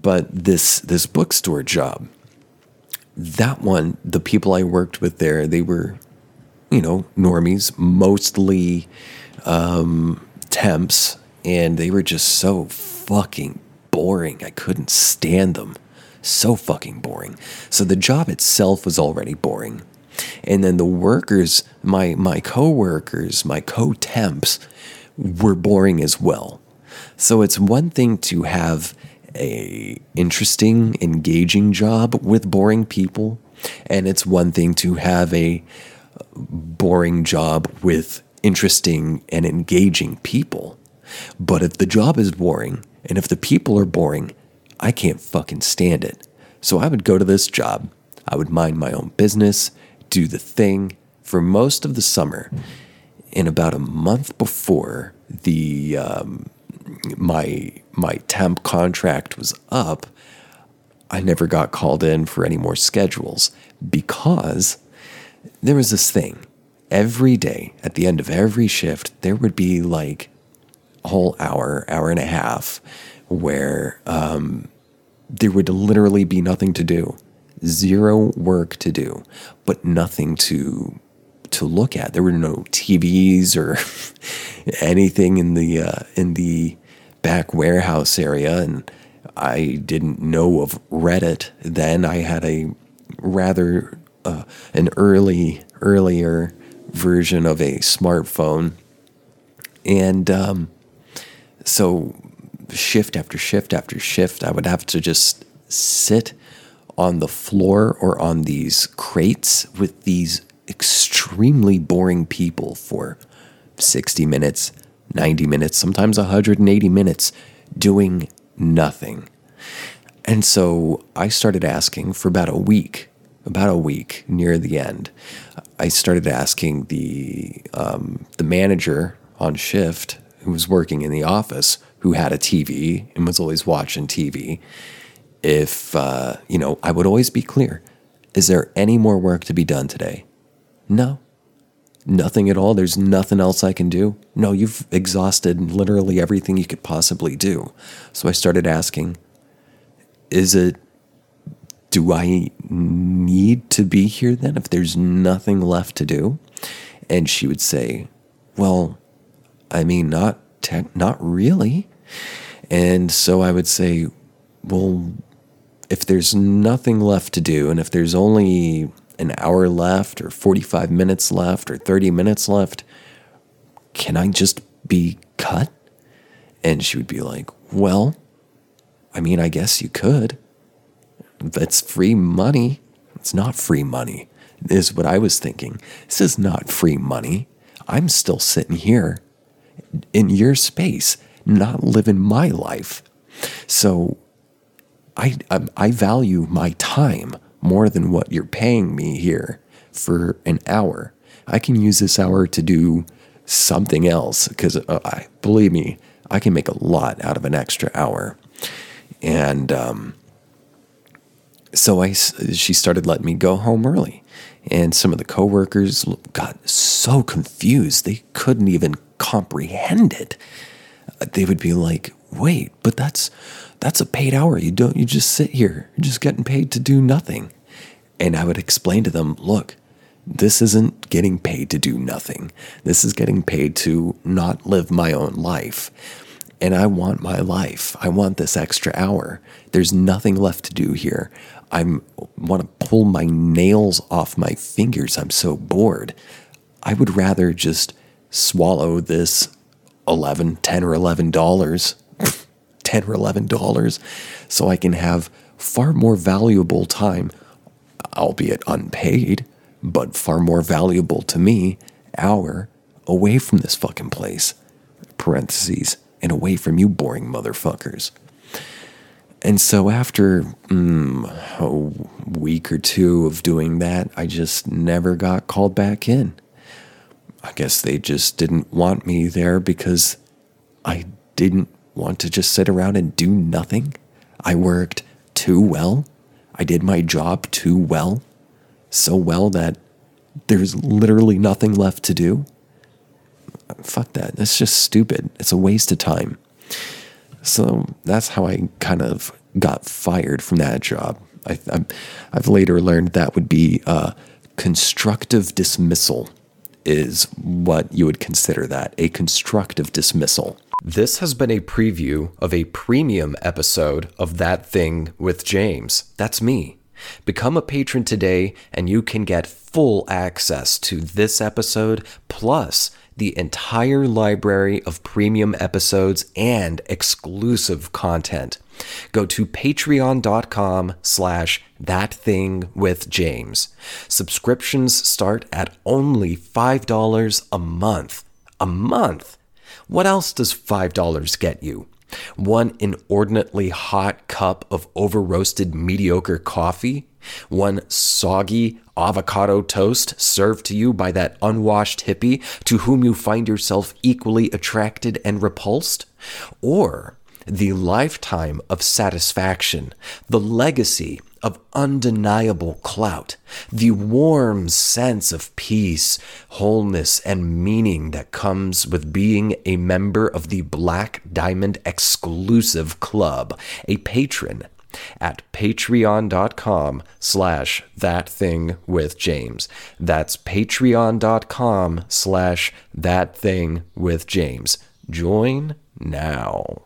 But this this bookstore job, that one, the people I worked with there, they were, you know, normies, mostly um, temps, and they were just so fucking boring. I couldn't stand them. So fucking boring. So the job itself was already boring. And then the workers, my my co-workers, my co-temps were boring as well. So it's one thing to have a interesting, engaging job with boring people, and it's one thing to have a boring job with interesting and engaging people. But if the job is boring and if the people are boring, I can't fucking stand it. So I would go to this job, I would mind my own business, do the thing for most of the summer. And about a month before the um, my my temp contract was up, I never got called in for any more schedules because there was this thing. Every day, at the end of every shift, there would be like a whole hour, hour and a half, where um, there would literally be nothing to do, zero work to do, but nothing to to look at. There were no TVs or anything in the uh, in the back warehouse area, and I didn't know of Reddit then. I had a rather uh, an early earlier version of a smartphone, and um, so shift after shift after shift, I would have to just sit on the floor or on these crates with these extremely boring people for 60 minutes, 90 minutes, sometimes 180 minutes doing nothing. And so I started asking for about a week, about a week near the end. I started asking the um, the manager on shift who was working in the office, who had a TV and was always watching TV. If uh, you know, I would always be clear: Is there any more work to be done today? No, nothing at all. There's nothing else I can do. No, you've exhausted literally everything you could possibly do. So I started asking: Is it do I need to be here then if there's nothing left to do? And she would say, Well, I mean, not te- not really. And so I would say, Well, if there's nothing left to do, and if there's only an hour left, or 45 minutes left, or 30 minutes left, can I just be cut? And she would be like, Well, I mean, I guess you could. That's free money. It's not free money, is what I was thinking. This is not free money. I'm still sitting here in your space, not living my life. So I, I, I value my time more than what you're paying me here for an hour. I can use this hour to do something else because uh, I believe me, I can make a lot out of an extra hour. And um, so I, she started letting me go home early. And some of the coworkers got so confused, they couldn't even comprehend it. They would be like, wait, but that's that's a paid hour. You don't you just sit here. You're just getting paid to do nothing. And I would explain to them, look, this isn't getting paid to do nothing. This is getting paid to not live my own life. And I want my life. I want this extra hour. There's nothing left to do here. I want to pull my nails off my fingers. I'm so bored. I would rather just swallow this 11, 10 or 11 dollars, 10 or 11 dollars so I can have far more valuable time, albeit unpaid, but far more valuable to me hour away from this fucking place. Parentheses and away from you boring motherfuckers. And so after mm, a week or two of doing that, I just never got called back in. I guess they just didn't want me there because I didn't want to just sit around and do nothing. I worked too well. I did my job too well. So well that there's literally nothing left to do. Fuck that. That's just stupid. It's a waste of time. So that's how I kind of got fired from that job. I, have later learned that would be uh, constructive dismissal, is what you would consider that a constructive dismissal. This has been a preview of a premium episode of That Thing with James. That's me. Become a patron today, and you can get full access to this episode plus the entire library of premium episodes and exclusive content. Go to patreon.com slash that thing with James. Subscriptions start at only $5 a month. A month? What else does $5 get you? One inordinately hot cup of over roasted mediocre coffee? One soggy avocado toast served to you by that unwashed hippie to whom you find yourself equally attracted and repulsed? Or the lifetime of satisfaction, the legacy of undeniable clout, the warm sense of peace, wholeness, and meaning that comes with being a member of the Black Diamond exclusive club, a patron at patreon.com slash that thing with James. That's patreon.com slash that thing with James. Join now.